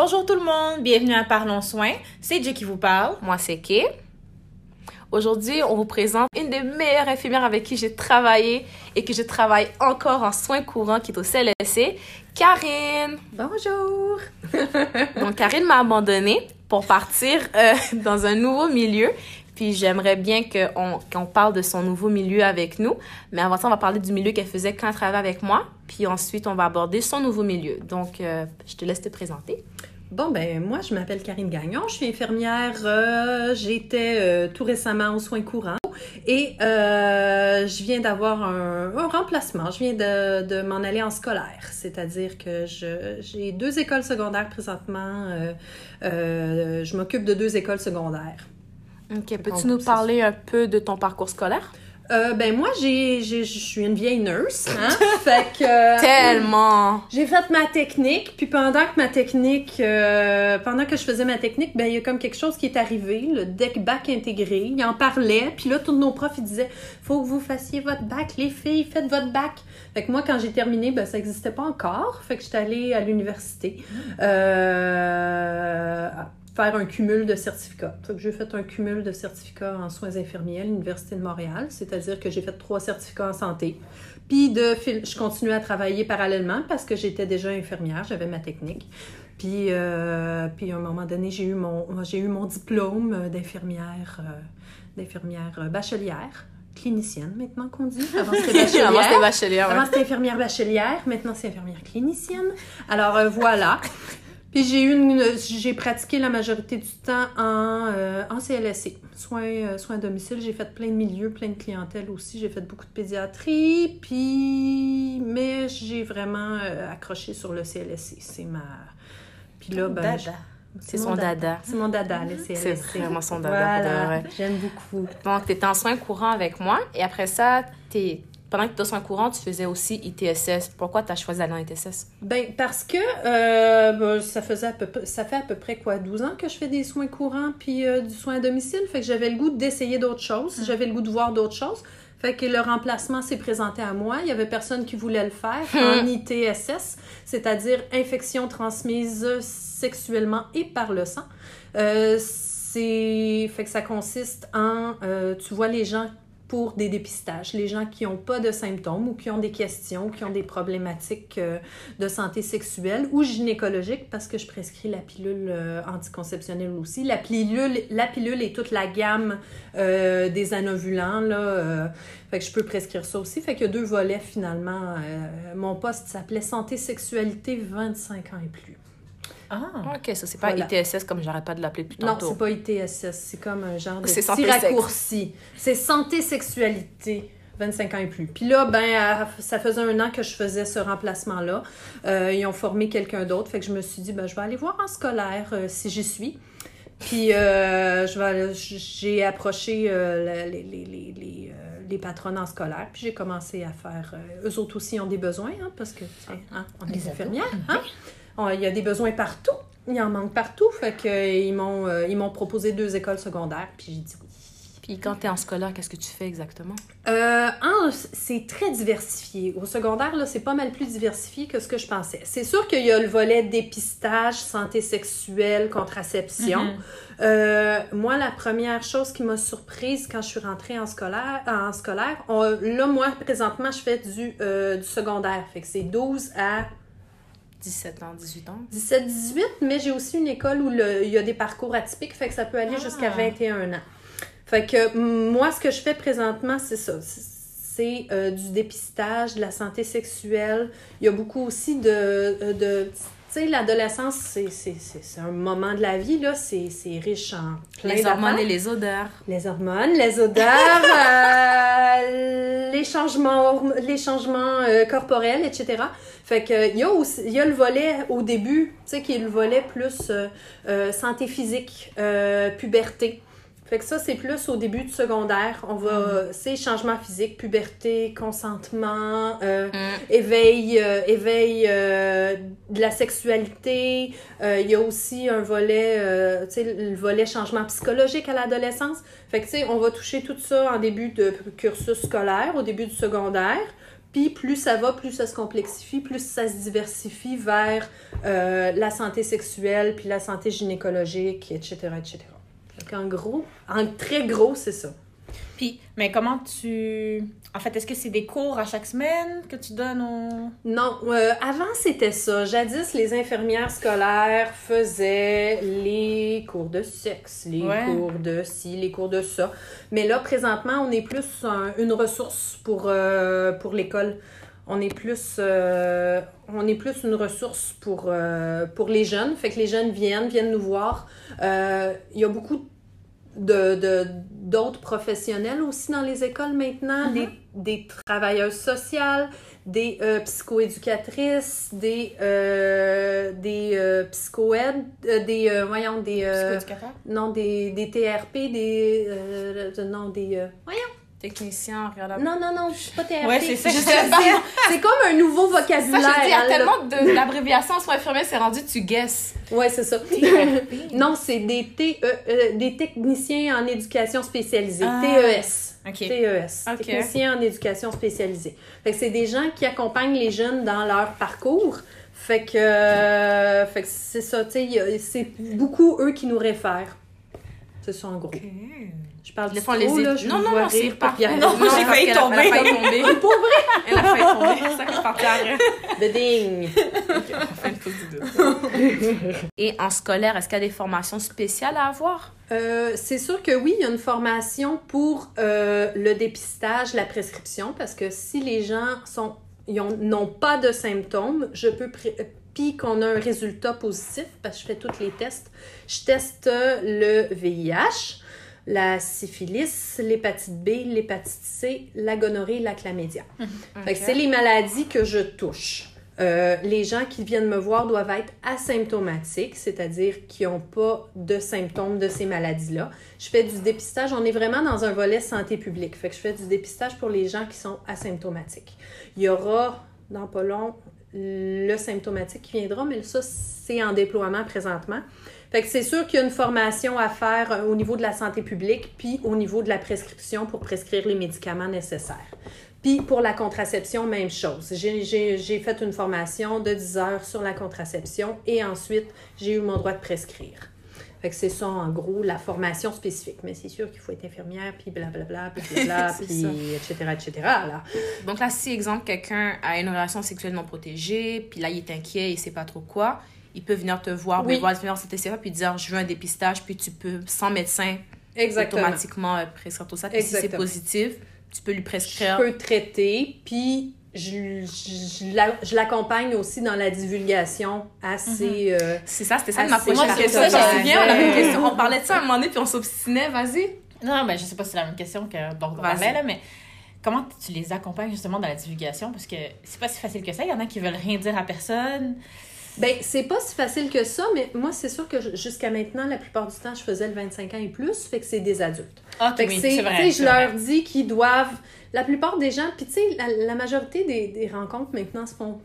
Bonjour tout le monde, bienvenue à Parlons Soins. C'est Jay qui vous parle. Moi, c'est Kay. Aujourd'hui, on vous présente une des meilleures infirmières avec qui j'ai travaillé et que je travaille encore en soins courants qui est au CLSC, Karine. Bonjour. Donc, Karine m'a abandonnée pour partir euh, dans un nouveau milieu. Puis j'aimerais bien qu'on qu'on parle de son nouveau milieu avec nous. Mais avant ça, on va parler du milieu qu'elle faisait quand elle travaillait avec moi. Puis ensuite, on va aborder son nouveau milieu. Donc, euh, je te laisse te présenter. Bon, ben moi, je m'appelle Karine Gagnon, je suis infirmière. euh, J'étais euh, tout récemment aux soins courants et je viens d'avoir un, un remplacement. Je viens de, de m'en aller en scolaire, c'est-à-dire que j'ai deux écoles secondaires présentement. je m'occupe de deux écoles secondaires. OK. Peux-tu nous parler un peu de ton parcours scolaire? Euh, ben moi, j'ai, j'ai- je suis une vieille nurse, hein? fait que euh, Tellement! J'ai fait ma technique, puis pendant que ma technique, euh, pendant que je faisais ma technique, ben il y a comme quelque chose qui est arrivé, le deck back intégré. Il en parlait, puis là tous nos profs ils disaient, faut que vous fassiez votre bac, les filles, faites votre bac. Fait que moi quand j'ai terminé, ben ça n'existait pas encore, fait que j'étais allée à l'université euh, faire un cumul de certificats. J'ai fait un cumul de certificats en soins infirmiers à l'université de Montréal, c'est-à-dire que j'ai fait trois certificats en santé. Puis de fil- je continuais à travailler parallèlement parce que j'étais déjà infirmière, j'avais ma technique. Puis, euh, puis à un moment donné, j'ai eu mon, j'ai eu mon diplôme d'infirmière, euh, d'infirmière euh, bachelière, clinicienne maintenant qu'on dit. Avant c'était bachelière. Avant, c'était ouais. Infirmière bachelière, maintenant c'est infirmière clinicienne. Alors euh, voilà. Puis j'ai eu une, j'ai pratiqué la majorité du temps en, euh, en CLSC, soins, euh, soins à domicile. J'ai fait plein de milieux, plein de clientèle aussi. J'ai fait beaucoup de pédiatrie, puis mais j'ai vraiment euh, accroché sur le CLSC. C'est ma. Puis là, ben, C'est mon son dada. C'est mon dada, le CLSC. C'est vraiment son dada, Voilà, j'aime beaucoup. Donc, tu étais en soins courants avec moi. Et après ça, t'es- pendant que tu étais en soins courants, tu faisais aussi ITSS. Pourquoi tu as choisi d'aller en ITSS? Ben, parce que euh, ben, ça faisait à peu ça fait à peu près quoi, 12 ans que je fais des soins courants puis euh, du soin à domicile. Fait que j'avais le goût d'essayer d'autres choses. J'avais le goût de voir d'autres choses. Fait que le remplacement s'est présenté à moi. Il y avait personne qui voulait le faire en ITSS, c'est-à-dire infection transmise sexuellement et par le sang. Euh, c'est fait que ça consiste en tu vois les gens pour des dépistages, les gens qui n'ont pas de symptômes ou qui ont des questions, qui ont des problématiques euh, de santé sexuelle ou gynécologique parce que je prescris la pilule euh, anticonceptionnelle aussi. La pilule, la est toute la gamme euh, des anovulants là. fait que je peux prescrire ça aussi. Fait qu'il y a deux volets finalement. Mon poste s'appelait santé sexualité 25 ans et plus. Ah, OK, ça, c'est pas Voilà. ITSS comme j'arrête pas de l'appeler Non, tantôt. c'est pas ITSS, c'est comme un genre de petit raccourci. C'est santé sexualité. 25 ans et plus. Puis là, ben, ça faisait un an que je faisais ce remplacement-là. Euh, ils ont formé quelqu'un d'autre. Fait que je me suis dit, ben, je vais aller voir en scolaire euh, si j'y suis. Puis euh, j'ai approché euh, les, les, les, les, les patronnes en scolaire. Puis j'ai commencé à faire. euh, eux autres aussi ont des besoins, hein, parce que, tu sais, hein, on est infirmières. Hein? On- Il y a des besoins partout. Il en manque partout. Fait que, euh, ils m'ont euh, ils m'ont proposé deux écoles secondaires. Puis j'ai dit oui. Puis quand tu es en scolaire, qu'est-ce que tu fais exactement? Euh, en- c'est très diversifié. Au secondaire, là, c'est pas mal plus diversifié que ce que je pensais. C'est sûr qu'il y a le volet dépistage, santé sexuelle, contraception. Mhm. Euh, moi, la première chose qui m'a surprise quand je suis rentrée en scolaire, en scolaire on- là, moi, présentement, je fais du, euh, du secondaire. Fait que c'est 12 à 17 ans, 18 ans. 17, 18, mais j'ai aussi une école où le- il y a des parcours atypiques, fait que ça peut aller Ah. jusqu'à 21 ans. Fait que moi, ce que je fais présentement, c'est ça. C'est- euh, du dépistage, de la santé sexuelle. Il y a beaucoup aussi de. euh, de tu sais, l'adolescence, c'est- un moment de la vie, là. C'est riche en plein Les hormones et les odeurs. Les hormones, les odeurs, euh, les changements, les changements euh, corporels, etc. Fait que il y a aussi, il y a le volet au début, tu sais, qui est le volet plus euh, santé physique, puberté. Fait que ça, c'est plus au début du secondaire. On va, c'est changements physiques, puberté, consentement, euh, éveil, euh, éveil euh, de la sexualité. Euh, Il y a aussi un volet, euh, tu sais, le volet changement psychologique à l'adolescence. Fait que, tu sais, on va toucher tout ça en début de cursus scolaire, au début du secondaire. Puis plus ça va, plus ça se complexifie, plus ça se diversifie vers euh, la santé sexuelle, puis la santé gynécologique, etc., etc. Qu'en gros, en très gros, c'est ça. Puis, mais comment tu. En fait, est-ce que c'est des cours à chaque semaine que tu donnes. Non, euh, avant c'était ça. Jadis, les infirmières scolaires faisaient les cours de sexe, les Ouais. cours de ci, les cours de ça. Mais là, présentement, on est plus un- une ressource pour, euh, pour l'école. On est plus euh, on est plus une ressource pour, euh, pour les jeunes. Fait que les jeunes viennent, viennent nous voir. Euh, Il y a beaucoup de, d'autres professionnels aussi dans les écoles maintenant, des, des travailleuses sociales, des euh, psychoéducatrices, des, euh, des euh, psychoaides, euh, des, voyons, des, non, des, des TRP, des, non, des, euh, Technicien, regarde la- non, non, non, je suis pas TRP. Ouais, c'est ça. Comme un nouveau Ça, vocabulaire. je dis, il y a tellement de- d'abréviations en soins infirmiers, c'est rendu tu guesses. Ouais, c'est ça. non, c'est des, T- euh, des techniciens en éducation spécialisée, Ah. TES. OK. TES, Ok. techniciens en éducation spécialisée. Fait que c'est des gens qui accompagnent les jeunes dans leur parcours. Fait que, euh, fait que c'est ça, tu sais, c'est beaucoup eux qui nous réfèrent. C'est ça en gros. Je parle trop, les là, je Non, non, non, c'est parfait. puis- Non, j'ai failli tomber. Elle a failli tomber. Elle a failli tomber. C'est ça que je partais après. Beding. Et en scolaire, est-ce qu'il y a des formations spéciales à avoir? Euh, c'est sûr que oui, il y a une formation pour euh, le dépistage, la prescription, parce que si les gens sont, n'ont pas de symptômes, je peux pré- euh, puis qu'on a un résultat positif, parce que je fais tous les tests. Je teste le VIH, la syphilis, l'hépatite B, l'hépatite C, la gonorrhée, la chlamydia. Que c'est les maladies que je touche. Euh, les gens qui viennent me voir doivent être asymptomatiques, c'est-à-dire qui n'ont pas de symptômes de ces maladies-là. Je fais du dépistage, on est vraiment dans un volet santé publique. Fait que je fais du dépistage pour les gens qui sont asymptomatiques. Il y aura, dans pas long, le symptomatique qui viendra, mais ça, c'est en déploiement présentement. Fait que c'est sûr qu'il y a une formation à faire euh, au niveau de la santé publique, puis au niveau de la prescription pour prescrire les médicaments nécessaires. Puis pour la contraception, même chose. J'ai- fait une formation de 10 heures sur la contraception et ensuite, j'ai eu mon droit de prescrire. Fait que c'est ça, en gros, la formation spécifique. Mais c'est sûr qu'il faut être infirmière, puis blablabla, puis blablabla, puis etc., etc. Là. Donc là, si, exemple, quelqu'un a une relation sexuelle non protégée, puis là, il est inquiet, il sait pas trop quoi, il peut venir te voir, Oui. voir venir sur TCA, puis dire, je veux un dépistage, puis tu peux, sans médecin, Exactement. automatiquement euh, prescrire tout ça. Puis si c'est positif, tu peux lui Je prescrire. peux traiter, puis je, je, je la- je l'accompagne aussi dans la divulgation assez... euh, C'est ça, c'était ça Ah, ma prochaine question. ça, Je me j'avais- souviens, on avait une question. On parlait de ça à un moment donné, puis on s'obstinait, vas-y. Non, ben, je sais pas si c'est la même question que dont on parlait, là, mais comment tu les accompagnes justement dans la divulgation? Parce que c'est pas si facile que ça. Il y en a qui veulent rien dire à personne. Ben, c'est pas si facile que ça, mais moi, c'est sûr que jusqu'à maintenant, la plupart du temps, je faisais le 25 ans et plus, fait que c'est des adultes. Ah, Fait que oui, c'est, vrai. tu sais, je leur vrai. dis qu'ils doivent. La plupart des gens, puis tu sais, la, la majorité des, des rencontres maintenant se font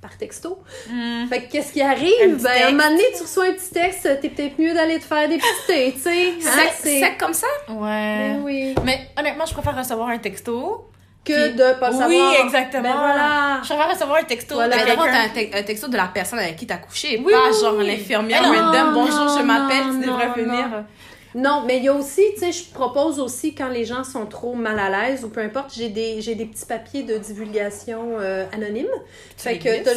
par texto. Hmm. Fait que qu'est-ce qui Un arrive? petit Ben, à un moment donné, tu reçois un petit texte, t'es peut-être mieux d'aller te faire dépister, tu sais. Hein, Sec, c'est- sec comme ça? Ouais. Ben oui. Mais honnêtement, je préfère recevoir un texto. Que Puis- de pas le Oui, savoir. exactement. Ben voilà. Je préfère recevoir un texto. Voilà. de quelqu'un. t'as un, te- un texto de la personne avec qui t'as couché, Oui, pas oui, genre l'infirmière random, bonjour, non, je m'appelle, tu devrais non, venir. non. Non, mais il y a aussi, tu sais, je propose aussi quand les gens sont trop mal à l'aise ou peu importe, j'ai des, j'ai des petits papiers de divulgation euh, anonyme. Fait les que t'as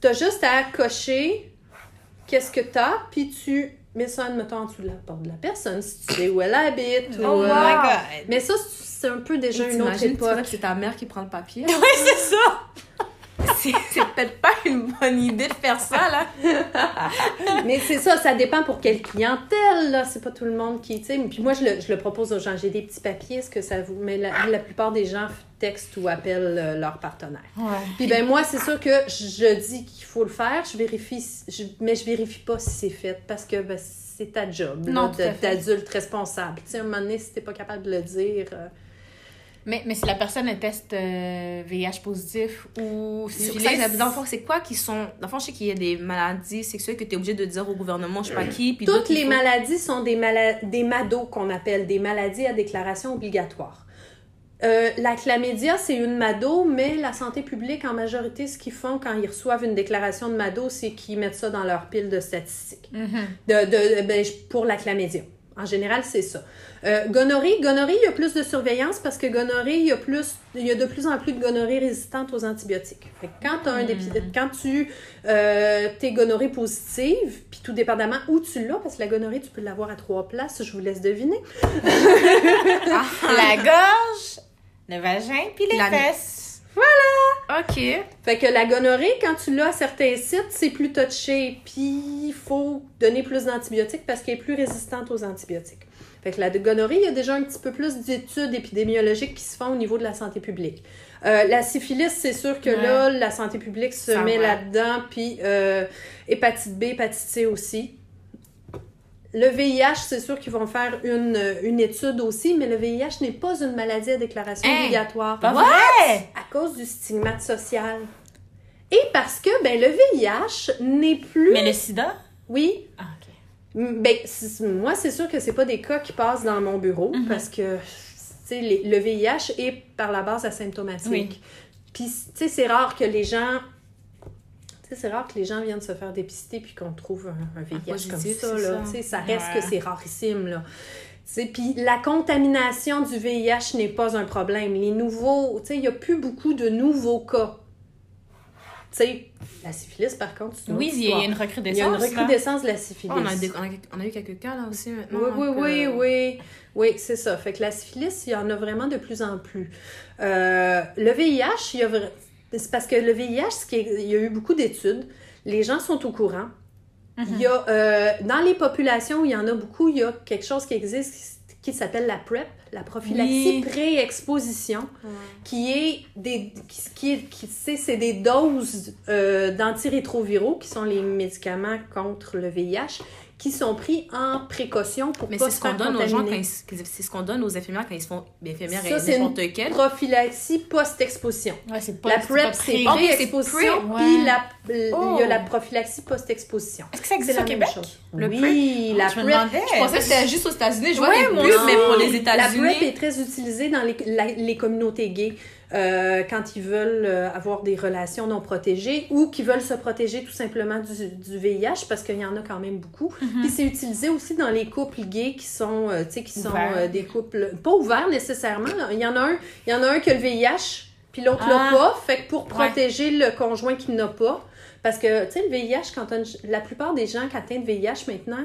t'as juste à cocher qu'est-ce que t'as, puis tu mets ça, admettons, en dessous de la porte de la personne, si tu sais où elle habite. Oh euh, my god. Mais ça, c'est un peu déjà une autre époque. que c'est ta mère qui prend le papier? Oui, c'est ça. C'est peut-être pas une bonne idée de faire ça, là. Mais c'est ça, ça dépend pour quelle clientèle, là. C'est pas tout le monde qui, tu sais. Puis moi, je le, je le propose aux gens. J'ai des petits papiers, est-ce que ça vous... Mais la, la plupart des gens textent ou appellent euh, leur partenaire. Ouais. Puis ben moi, c'est sûr que je dis qu'il faut le faire, je vérifie, je- mais je vérifie pas si c'est fait parce que ben, c'est ta job Non, d'adulte responsable. Tu sais, à un moment donné, si t'es pas capable de le dire... Mais, mais si la personne elle teste euh, VIH positif ou C'est syphilis, ça, dans le fond, c'est quoi qui sont. Dans le fond, je sais qu'il y a des maladies sexuelles que tu es obligé de dire au gouvernement, je sais pas qui. Puis Toutes les faut- maladies sont des, mala- des MADO qu'on appelle, des maladies à déclaration obligatoire. Euh, la chlamydia, c'est une MADO, mais la santé publique, en majorité, ce qu'ils font quand ils reçoivent une déclaration de MADO, c'est qu'ils mettent ça dans leur pile de statistiques de, de, ben, pour la chlamydia. En général, c'est ça. Euh, gonorrhée, gonorrhée, il y a plus de surveillance parce que gonorrhée, il y a, plus, il y a de plus en plus de gonorrhée résistantes aux antibiotiques. Fait que quand, t'as un dépi- quand tu euh, t'es gonorrhée positive, puis tout dépendamment où tu l'as, parce que la gonorrhée, tu peux l'avoir à trois places, je vous laisse deviner. La gorge, le vagin, puis les La- fesses. OK. Fait que la gonorrhée, quand tu l'as à certains sites, c'est plus touché. Puis il faut donner plus d'antibiotiques parce qu'elle est plus résistante aux antibiotiques. Fait que la gonorrhée, il y a déjà un petit peu plus d'études épidémiologiques qui se font au niveau de la santé publique. Euh, la syphilis, c'est sûr que Ouais. là, la santé publique se Ça met là-dedans. Puis euh, hépatite B, hépatite C aussi. Le VIH, c'est sûr qu'ils vont faire une, une étude aussi, mais le VIH n'est pas une maladie à déclaration Hein? obligatoire Pas vrai? à cause du stigmate social. Et parce que ben, le VIH n'est plus... Mais le sida? Oui, Ah, ok. ben, moi, c'est sûr que c'est pas des cas qui passent dans mon bureau Mhm. parce que les- le VIH est par la base asymptomatique. Oui. Puis, tu sais, c'est rare que les gens. C'est rare que les gens viennent se faire dépister puis qu'on trouve un, un VIH comme positif, ça. Là. ça. Ça reste Ouais. que c'est rarissime. Là. Puis la contamination du VIH n'est pas un problème. Les nouveaux. Tu sais, il n'y a plus beaucoup de nouveaux cas. Tu sais, la syphilis, par contre, c'est Oui, il y a une Il y a recrudescence. une là. recrudescence de la syphilis. Oh, on, a des- on, a, on a eu quelques cas là aussi maintenant. Oui, oui, oui, euh, oui. Oui, c'est ça. Fait que la syphilis, il y en a vraiment de plus en plus. Euh, le VIH, il y a c'est parce que le VIH, ce qui est- il y a eu beaucoup d'études. Les gens sont au courant. Il y a, euh, dans les populations où il y en a beaucoup, il y a quelque chose qui existe qui s'appelle la PrEP, la prophylaxie Oui. pré-exposition, Ouais. qui est des, qui, qui est, qui, c'est, c'est des doses euh, d'antirétroviraux, qui sont les médicaments contre le VIH, qui sont pris en précaution pour Mais pas c'est se ce qu'on faire donne aux gens quand contaminer. ils, c'est ce qu'on donne aux infirmières quand ils se font infirmières Ça, et c'est une n'importe quelle. prophylaxie post-exposition. Ouais, c'est pas La PrEP, c'est Ah pré-exposition, pré, puis ouais. la- il Oh. y a la prophylaxie post-exposition. Est-ce que ça C'est existe la au Québec? chose. Le oui, la Je me PrEP. Je pensais que c'était juste aux États-Unis. Je Ouais, mais pour les La États-Unis. PrEP est très utilisée dans les, la- les communautés gays euh, quand ils veulent euh, avoir des relations non protégées ou qui veulent se protéger tout simplement du, du VIH parce qu'il y en a quand même beaucoup. Mhm. Puis c'est utilisé aussi dans les couples gays qui sont, euh, tu sais, qui sont euh, des couples pas ouverts nécessairement. Il y en a un, il y en a un qui a le VIH puis l'autre Ah. l'a pas. Fait que pour Ouais. protéger le conjoint qui n'a pas, parce que tu sais le VIH quand on- la plupart des gens qui atteignent VIH maintenant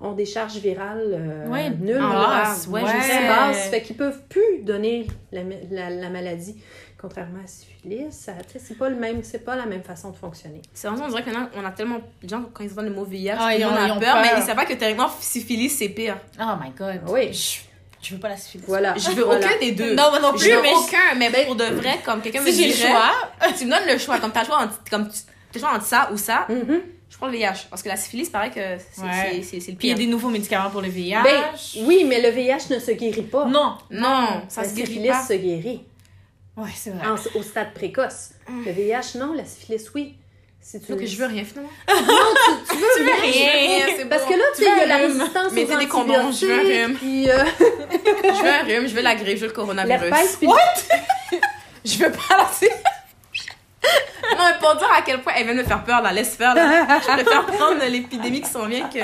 ont des charges virales euh, Ouais, nulles. en là. basse, ouais, basse. Fait qu'ils peuvent plus donner la, la, la maladie. Contrairement à la syphilis, c'est pas le même, c'est pas la même façon de fonctionner. C'est vraiment, on dirait que maintenant, on a tellement. Les gens, quand ils entendent le mot VIH, Ah, ils ont- a ils ont peur, peur. mais ils savent pas que théoriquement, syphilis, c'est pire. Oh my god. Oui. Je, je veux pas la syphilis. Voilà. Je veux Voilà. aucun des deux. Non, moi non Je plus, veux mais aucun, mais Ben, pour de vrai, comme quelqu'un me si j'ai le choix, tu me donnes le choix, comme t'as le choix entre, comme tu, t'as le choix entre ça ou ça, Mhm. Je prends le VIH. Parce que la syphilis, paraît que c'est Ouais. le puis il y a pire. des nouveaux médicaments pour le VIH. Ben, oui, mais le VIH ne se guérit pas. Non. Non, ça la se guérit syphilis pas. se guérit Ouais, c'est vrai. en- au stade précoce. Le VIH, non. La syphilis, oui. Si tu Donc, je veux rien finalement. Non, tu, tu veux Tu veux rien. Parce bon. que là, tu sais, il y a la résistance Mettez aux des condoms, je veux un rhume. Puis euh, Je veux un rhume, je veux la grippe, je veux le coronavirus. puis Je veux pas la Non, mais pour dire à quel point elle vient de me faire peur, là, laisse faire, là. Je préfère prendre l'épidémie qui s'en vient que.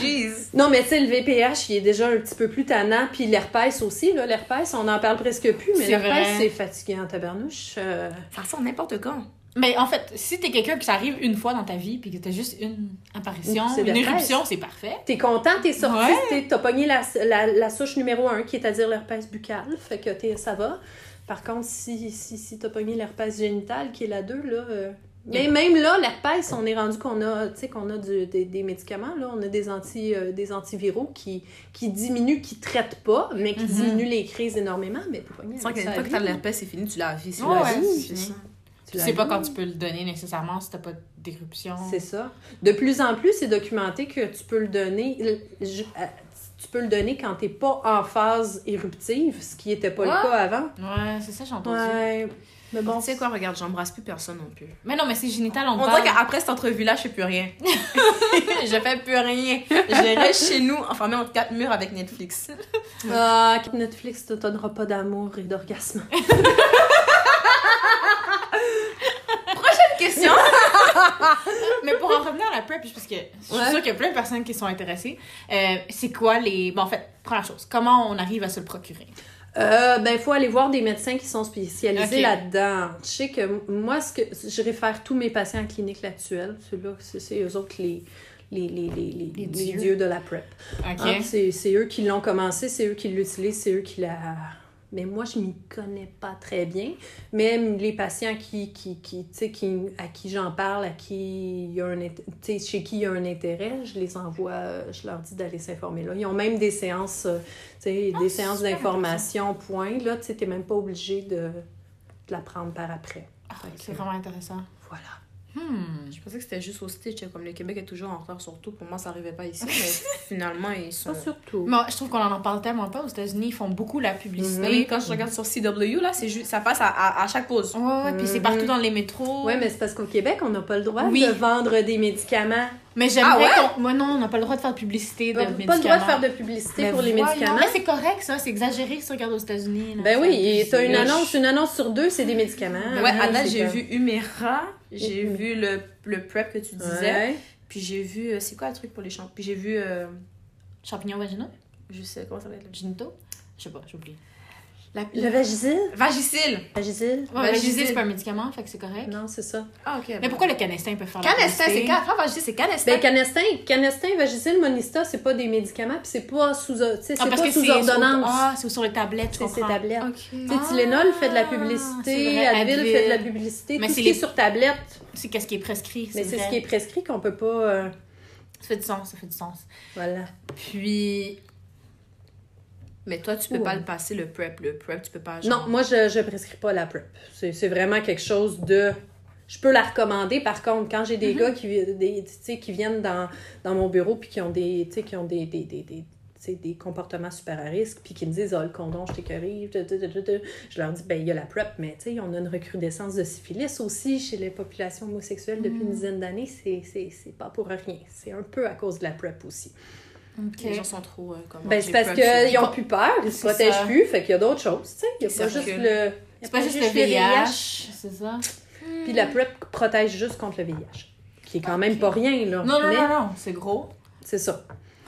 Jeez. Non, mais tu sais, le VPH, il est déjà un petit peu plus tannant. Puis l'herpès aussi, là. L'herpès, on en parle presque plus, mais C'est l'herpès, c'est fatigant en tabarnouche. Euh, Ça ressort n'importe quand. Mais en fait, si t'es quelqu'un qui t'arrive une fois dans ta vie puis que t'as juste une apparition, une éruption, c'est parfait. T'es content, t'es sorti, Ouais. t'es- t'as pogné la, la, la souche numéro un, qui est à dire l'herpès buccal, fait que t'es, ça va. Par contre, si, si, si t'as pogné l'herpès génital, qui est la 2, là... euh, Mais même là, l'herpès, on est rendu qu'on a, tu sais, qu'on a du- des, des médicaments, là. On a des, anti, euh, des antiviraux qui, qui diminuent, qui traitent pas, mais qui Mhm. diminuent les crises énormément. Mais C'est qu'une ça fois que de vie. l'herpès, c'est fini, tu l'as vie. Ouais, ouais, c'est fini. Tu Tu sais pas vu. quand tu peux le donner nécessairement si t'as pas d'éruption. C'est ça. De plus en plus, c'est documenté que tu peux le donner. je- euh, Tu peux le donner quand t'es pas en phase éruptive, ce qui était pas Ouais. le cas avant. Ouais, c'est ça, j'ai entendu. Ouais. Mais bon, Tu sais quoi, regarde, j'embrasse plus personne non plus. Mais non, mais c'est génital, on, On parle. dirait qu'après cette entrevue-là, je fais plus rien. je fais plus rien. Je reste chez nous, enfermée entre quatre murs avec Netflix. ah, Netflix te donnera pas d'amour et d'orgasme. Question? Mais pour en revenir à la prep, parce que je suis Ouais. sûre qu'il y a plein de personnes qui sont intéressées, euh, c'est quoi les... Bon, en fait, première chose, comment on arrive à se le procurer? Euh, ben, il faut aller voir des médecins qui sont spécialisés là-dedans. Je sais que moi, ce que je réfère tous mes patients en clinique actuelle. Ceux-là, c'est eux autres les, les, les, les, les, dieux. dieux de la PrEP. OK. Hein, c'est c'est eux qui l'ont commencé, c'est eux qui l'utilisent, c'est eux qui la... Mais moi, je m'y connais pas très bien. Mais les patients qui, qui, qui, tu sais, qui, à qui j'en parle, à qui il y a un, chez qui il y a un intérêt, je les envoie, je leur dis d'aller s'informer là. Ils ont même des séances, euh, sais, des séances d'information, point. Là, tu t'es même pas obligé de, de la prendre par après. Ah, c'est vraiment intéressant. Voilà. Hmm. Je pensais que c'était juste au Stitch, comme le Québec est toujours en retard sur tout. Pour moi, ça arrivait pas ici, mais finalement, ils sont... Pas surtout. Moi, je trouve qu'on en parle tellement pas. Aux États-Unis, ils font beaucoup la publicité. Oui, quand je regarde sur CW, là, c'est juste, ça passe à, à, à chaque pause. Ouais, ouais, puis c'est Mhm. partout dans les métros. Ouais, mais c'est parce qu'au Québec, on n'a pas le droit Oui. de vendre des médicaments. Mais j'aimerais Ah qu'on. Moi, non, on n'a pas le droit de faire de publicité de On n'a médicaments. pas le droit de faire de publicité Mais pour les médicaments. Mais c'est correct, ça. C'est exagéré si tu regardes aux États-Unis. Ben oui, et t'as une annonce, une annonce sur deux, c'est des médicaments. Ouais, date, c'est j'ai vu Humera, j'ai Mhm. vu le, le prep que tu disais, Ouais. puis j'ai vu, euh, c'est quoi le truc pour les champs? Puis j'ai vu, euh, Champignons vaginaux je sais, comment ça s'appelle? Génitaux Je sais pas, j'ai oublié. La... Le Vagisil? Vagisil! Vagisil? Ouais, Vagisil. C'est pas un médicament, fait que c'est correct. Non, c'est ça. Ah, ok. Mais pourquoi le canestin peut faire la Canestin, c'est? Can... Ah, Vagisil, c'est Canestin. Ben, Canestin, Canestin, Vagisil, Monista, c'est pas des médicaments, puis c'est pas sous, tu c'est Ah, pas que sous c'est ordonnance. Ah, c'est sur les tablettes, c'est ces comprends. tablettes. Ok. Tu sais, Tylenol fait de la Ah, c'est publicité, vrai, Advil Advil. fait de la publicité, Mais tout c'est ce qui est sur tablette. C'est qu'est-ce qui est prescrit. Mais c'est ce qui est prescrit qu'on peut pas. euh, Ça fait du sens, ça fait du sens. Voilà. Puis, Mais toi, tu peux Ouais. pas le passer, le prep. Le prep, tu peux pas. Non, moi, je, je prescris pas la PrEP. C'est vraiment quelque chose de. Je peux la recommander, par contre, quand j'ai des gars qui, des, qui viennent dans, dans mon bureau puis qui ont des, qui ont des, des, des, des, comportements super à risque, puis qui me disent, ah, le condom, je tu. je leur dis, ben, il y a la PrEP, mais tu sais, on a une recrudescence de syphilis aussi chez les populations homosexuelles depuis une dizaine d'années. C'est pas pour rien. C'est un peu à cause de la PrEP aussi. Les gens sont trop. euh, comme, Ben, c'est parce qu'ils ont plus peur, ils se C'est protègent ça. plus, fait qu'il y a d'autres choses, tu sais. Il y a pas juste le. C'est pas juste le VIH, c'est ça? Puis la PrEP protège juste contre le VIH. Qui est quand même pas rien, là. Non, non, Mais non, non, c'est gros. c'est ça.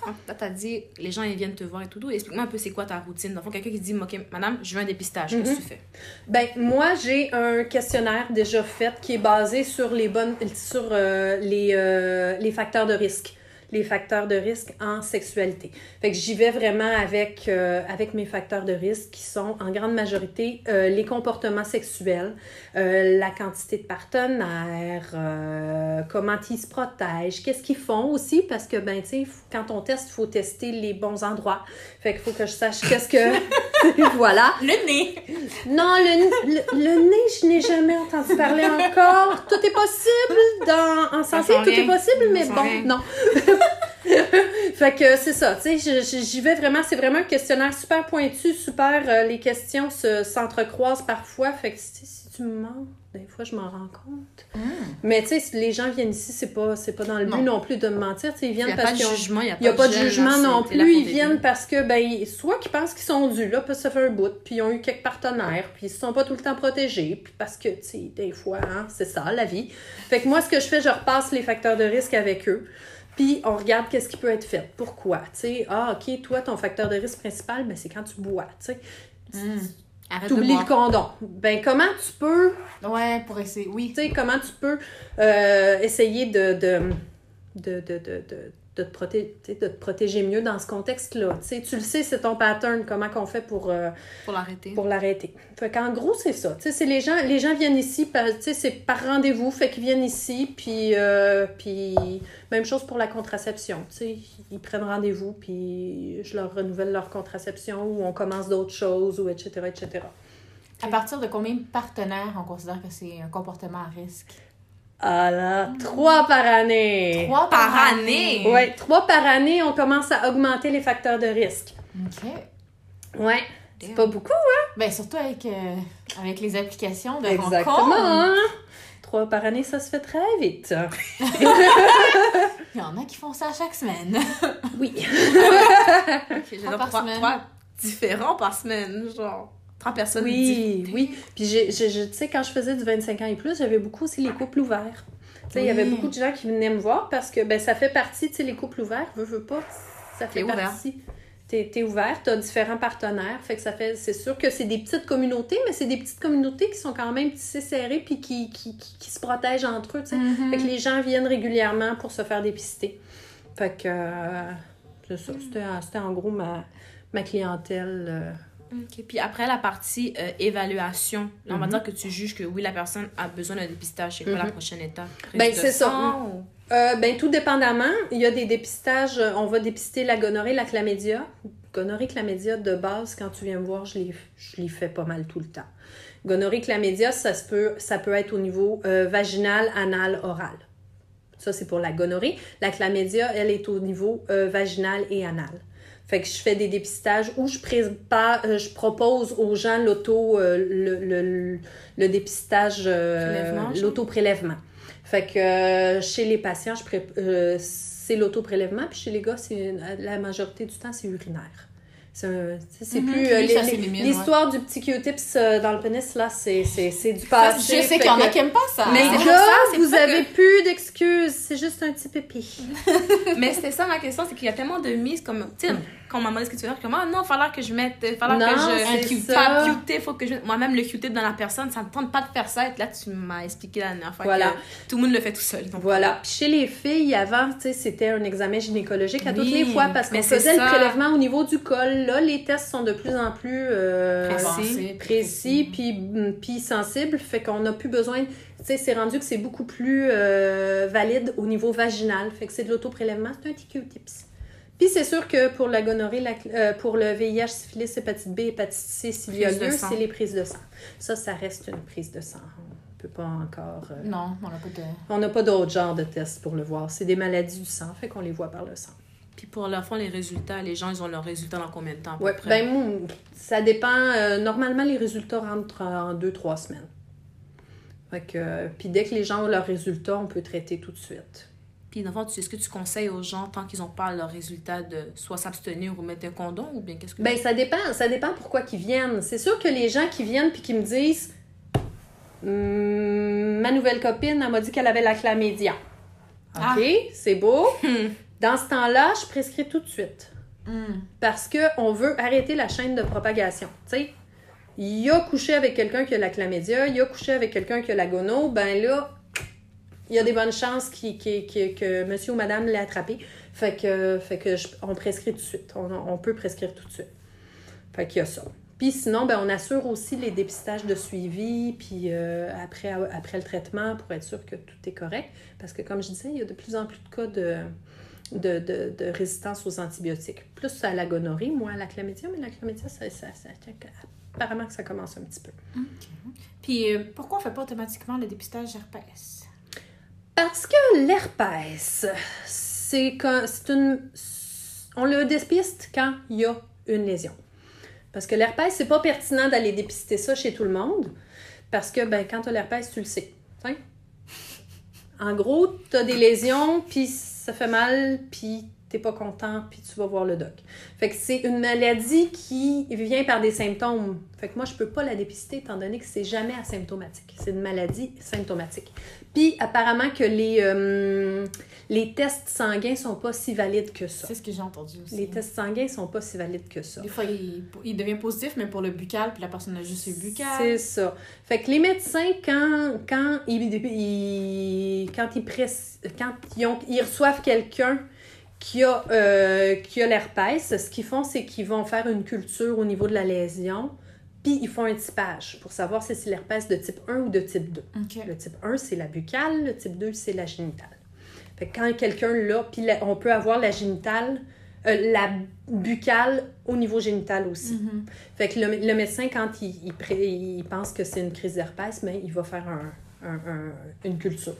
Ah, Là, t'as dit, les gens, ils viennent te voir et tout. Explique-moi un peu, c'est quoi ta routine. Dans le fond, quelqu'un qui dit, OK, madame, je veux un dépistage. Qu'est-ce que tu fais? Ben, moi, j'ai un questionnaire déjà fait qui est basé sur les bonnes. sur euh, les, euh, les facteurs de risque. Les facteurs de risque en sexualité. Fait que j'y vais vraiment avec, euh, avec mes facteurs de risque qui sont en grande majorité euh, les comportements sexuels, euh, la quantité de partenaires, euh, comment ils se protègent, qu'est-ce qu'ils font aussi, parce que, ben, tu sais, quand on teste, il faut tester les bons endroits. Fait qu'il faut que je sache qu'est-ce que. voilà. Le nez! Non, le, le, le nez, je n'ai jamais entendu parler encore. Tout est possible dans, en santé, tout rien. est possible, mais bon, rien. non. fait que c'est ça, tu sais, j'y vais vraiment, c'est vraiment un questionnaire super pointu, super, euh, les questions se- s'entrecroisent parfois, fait que si tu me mens, des fois je m'en rends compte. Mais tu sais, les gens viennent ici, c'est pas, c'est pas dans le but Non. non plus de me mentir, ils Il viennent n'y a parce pas de qu'ils ont... jugement, il n'y a Il a pas de jugement non plus. Ils viennent parce que, ben, ils- soit qu'ils pensent qu'ils sont dus, là, parce que ça fait un bout, puis ils ont eu quelques partenaires, puis ils se sont pas tout le temps protégés, puis parce que, tu sais, des fois, hein, c'est ça, la vie. Fait que moi, ce que je fais, je repasse les facteurs de risque avec eux, puis on regarde qu'est-ce qui peut être fait. Pourquoi? Tu sais, ah, OK, toi, ton facteur de risque principal, ben, c'est quand tu bois, tu sais. Arrête de T'oublies le boire. condom. Ben, comment tu peux Ouais, pour essayer. Oui. tu sais, comment tu peux euh, essayer de, de, de, de, de, te de te protéger mieux dans ce contexte-là. Tu le sais, c'est ton pattern, comment qu'on fait pour, euh, Pour l'arrêter. pour l'arrêter. Fait qu'en gros, c'est ça. C'est les gens, les gens viennent ici, c'est par rendez-vous, fait qu'ils viennent ici, puis, euh, puis même chose pour la contraception. Ils prennent rendez-vous, puis je leur renouvelle leur contraception, ou on commence d'autres choses, ou etc., etc. À partir de combien de partenaires on considère que c'est un comportement à risque? Ah là, trois par année! Trois Par année? Oui, trois par année, on commence à augmenter les facteurs de risque. OK. Ouais. C'est pas beaucoup, hein? Ben, surtout avec, euh, avec les applications de Exactement. rencontres. hein? Trois par année, ça se fait très vite. Il y en a qui font ça chaque semaine. Oui. Ok, j'ai Trois donc par trois, semaine. trois différents par semaine, genre personnes Oui, différentes. oui. Puis, tu sais, quand je faisais du 25 ans et plus, j'avais beaucoup aussi les couples ouverts. Tu sais, il y avait beaucoup de gens qui venaient me voir parce que ben, ça fait partie, tu sais, les couples ouverts, veux, veux pas, ça fait partie. T'es es ouvert, t'as différents partenaires, fait que ça fait, c'est sûr que c'est des petites communautés, mais c'est des petites communautés qui sont quand même tissées serrées puis qui, qui, qui, qui se protègent entre eux, tu sais. Mm-hmm. Fait que les gens viennent régulièrement pour se faire dépister. Fait que, euh, c'est ça, c'était c'était en gros ma, ma clientèle. euh, Ok, Puis après la partie euh, évaluation, on va Mhm. dire que tu juges que oui, la personne a besoin d'un dépistage. C'est quoi la Mhm. prochaine étape? Ben, Prise c'est ça. ou- Euh, ben, tout dépendamment. Il y a des dépistages. euh, On va dépister la gonorrhée, la chlamydia. Gonorrhée, chlamydia, de base, quand tu viens me voir, je les, je les fais pas mal tout le temps. Gonorrhée, chlamydia, ça, se peut, ça peut être au niveau euh, vaginal, anal, oral. Ça, c'est pour la gonorrhée. La chlamydia, elle est au niveau vaginal et anal. Fait que je fais des dépistages où je, prépare, euh, je propose aux gens l'auto, euh, le, le, le dépistage, euh, l'auto-prélèvement. Fait que chez les patients, je c'est l'auto-prélèvement, puis chez les gars, c'est la majorité du temps, c'est urinaire. C'est Mhm. plus. Oui, euh, L'histoire du petit Q-tips euh, dans le pénis, là, c'est du Ça, passé. je sais qu'il y en a qui aiment pas ça. Mais c'est vous avez plus d'excuses, c'est juste un petit pépi. Mais c'était ça ma question, c'est qu'il y a tellement de mises comme. Tu sais, quand on m'a demandé ce que tu veux faire, comme, ah non, il falloir que je mette. Falloir Non, que je. un Q-tip, un Q-tip, faut que je. Moi-même, le Q-tip dans la personne, ça me tente pas de faire ça. Et là, tu m'as expliqué la dernière fois Voilà. que tout le monde le fait tout seul. Donc, Voilà. Puis chez les filles, avant, tu sais, c'était un examen gynécologique à toutes les fois parce qu'on faisait le prélèvement au niveau du col. Là, les tests sont de plus en plus euh, précis puis, mm, puis sensibles. Fait qu'on n'a plus besoin. Tu sais, c'est rendu que c'est beaucoup plus euh, valide au niveau vaginal. Fait que c'est de l'auto-prélèvement. C'est un petit Q-tips. Puis c'est sûr que pour la gonorrhée, la- euh, pour le VIH, syphilis, hépatite B, hépatite C, s'il y a lieu, c'est les prises de sang. Ça, ça reste une prise de sang. On peut pas encore... euh, Non, on n'a pas de. on n'a pas d'autres genres de tests pour le voir. C'est des maladies du sang, fait qu'on les voit par le sang. Puis pour leur fond, les résultats, les gens, ils ont leurs résultats dans combien de temps près? ben ça dépend. euh, normalement, les résultats rentrent en deux, trois semaines. Fait que, euh, puis dès que les gens ont leurs résultats, on peut traiter tout de suite. Puis dans le est-ce que tu conseilles aux gens, tant qu'ils n'ont pas leurs résultats, de soit s'abstenir ou mettre un condom ou bien qu'est-ce que. Ben, ça dépend. Ça dépend pourquoi qu'ils viennent. C'est sûr que les gens qui viennent puis qui me disent Hum, Ma nouvelle copine, elle m'a dit qu'elle avait la chlamydia. OK, Ah. c'est beau. Dans ce temps-là, je prescris tout de suite. Hmm. parce qu'on veut arrêter la chaîne de propagation. Tu sais, il a couché avec quelqu'un qui a la chlamydia, il a couché avec quelqu'un qui a la gono, ben là, il y a des bonnes chances que monsieur ou madame l'ait attrapé. Fait que, fait que je- on prescrit tout de suite. On, on peut prescrire tout de suite. Fait qu'il y a ça. Puis sinon, ben, on assure aussi les dépistages de suivi, puis euh, après, après le traitement, pour être sûr que tout est correct. Parce que, comme je disais, il y a de plus en plus de cas de, de, de, de résistance aux antibiotiques. Plus à la gonorrhée, moins à la chlamydia, mais la chlamydia, ça, ça, ça- apparemment que ça commence un petit peu. Puis euh, pourquoi on fait pas automatiquement le dépistage herpès? Parce que l'herpès, c'est une on le dépiste quand il y a une lésion. Parce que l'herpès, c'est pas pertinent d'aller dépister ça chez tout le monde parce que ben quand tu as l'herpès, tu le sais. Hein? En gros, tu as des lésions puis ça fait mal puis t'es pas content puis tu vas voir le doc. Fait que c'est une maladie qui vient par des symptômes. Fait que moi je peux pas la dépister étant donné que c'est jamais asymptomatique. C'est une maladie symptomatique. Puis apparemment que les, euh, les tests sanguins sont pas si valides que ça. C'est ce que j'ai entendu aussi. Les tests sanguins sont pas si valides que ça. Des fois, il, il devient positif, mais pour le buccal, puis la personne a juste eu buccal. C'est ça. Fait que les médecins, quand, quand, ils, ils- quand, ils, press- quand ils, ont- ils reçoivent quelqu'un qui a, euh, qui a l'herpès, ce qu'ils font, c'est qu'ils vont faire une culture au niveau de la lésion, puis ils font un typage pour savoir si c'est l'herpès de type 1 ou de type 2. OK. Le type 1, c'est la buccale, le type 2, c'est la génitale. Fait que quand quelqu'un l'a, puis on peut avoir la génitale, euh, la buccale au niveau génital aussi. Mhm. Fait que le, le médecin, quand il, il, pré- il pense que c'est une crise d'herpès, mais il va faire un, un- un- une culture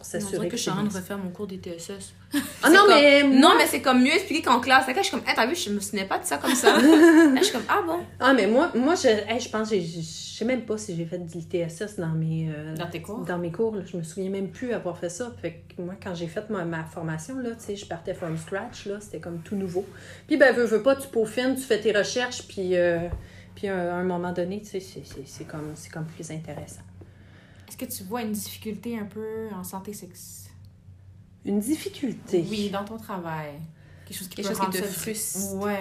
pour s'assurer que que je suis en train de refaire mon cours des TSS. Ah non, mais moi- Non, mais c'est comme mieux expliqué qu'en classe. Là, je suis comme, hey, t'as vu, je me souvenais pas de ça comme ça. Là, je suis comme, ah bon. Ah, mais moi, moi je, hey, je pense, j'ai- je sais même pas si j'ai fait du TSS dans mes, euh, Dans tes cours? dans mes cours. Là. Je me souviens même plus avoir fait ça. Fait que moi, quand j'ai fait ma, ma formation, là, tu sais, je partais from scratch, là, c'était comme tout nouveau. Puis, ben, veux, veux pas, tu peaufines, tu fais tes recherches, puis, euh, puis à un moment donné, tu sais, c'est- comme, c'est comme plus intéressant. Est-ce que tu vois une difficulté un peu en santé sexuelle? Une difficulté? Oui, dans ton travail. Quelque chose qui Quelque peut chose qui te frustre. Ouais.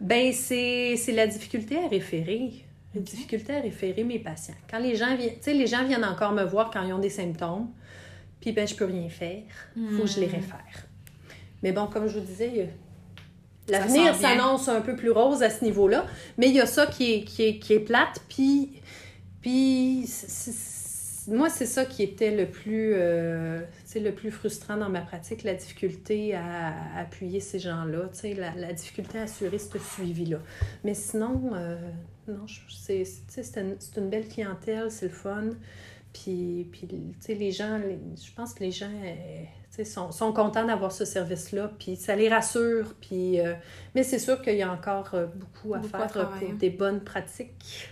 Ben, c'est la difficulté à référer. La difficulté à référer mes patients. Quand les gens viennent, tu sais, les gens viennent encore me voir quand ils ont des symptômes, puis ben, je peux rien faire. faut que je les réfère. Mais bon, comme je vous disais, l'avenir s'annonce un peu plus rose à ce niveau-là, mais il y a ça qui est, qui est, qui est plate, puis, puis moi, c'est ça qui était le plus, euh, le plus frustrant dans ma pratique, la difficulté à, à appuyer ces gens-là, la, la difficulté à assurer ce suivi-là. Mais sinon, euh, non, c'est tu sais, c'est une, une belle clientèle, c'est le fun. Puis, puis les gens, les- je pense que les gens euh, sont, sont contents d'avoir ce service-là, puis ça les rassure. Puis, mais c'est sûr qu'il y a encore beaucoup à Beaucoup faire à pour des bonnes pratiques.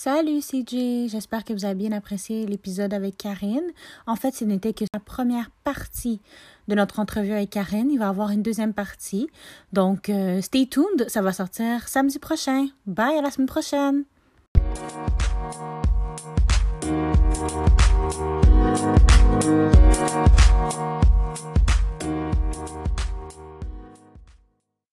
Salut CJ, j'espère que vous avez bien apprécié l'épisode avec Karine. En fait, ce n'était que la première partie de notre entrevue avec Karine. Il va y avoir une deuxième partie. Donc, euh, stay tuned, ça va sortir samedi prochain. Bye, à la semaine prochaine.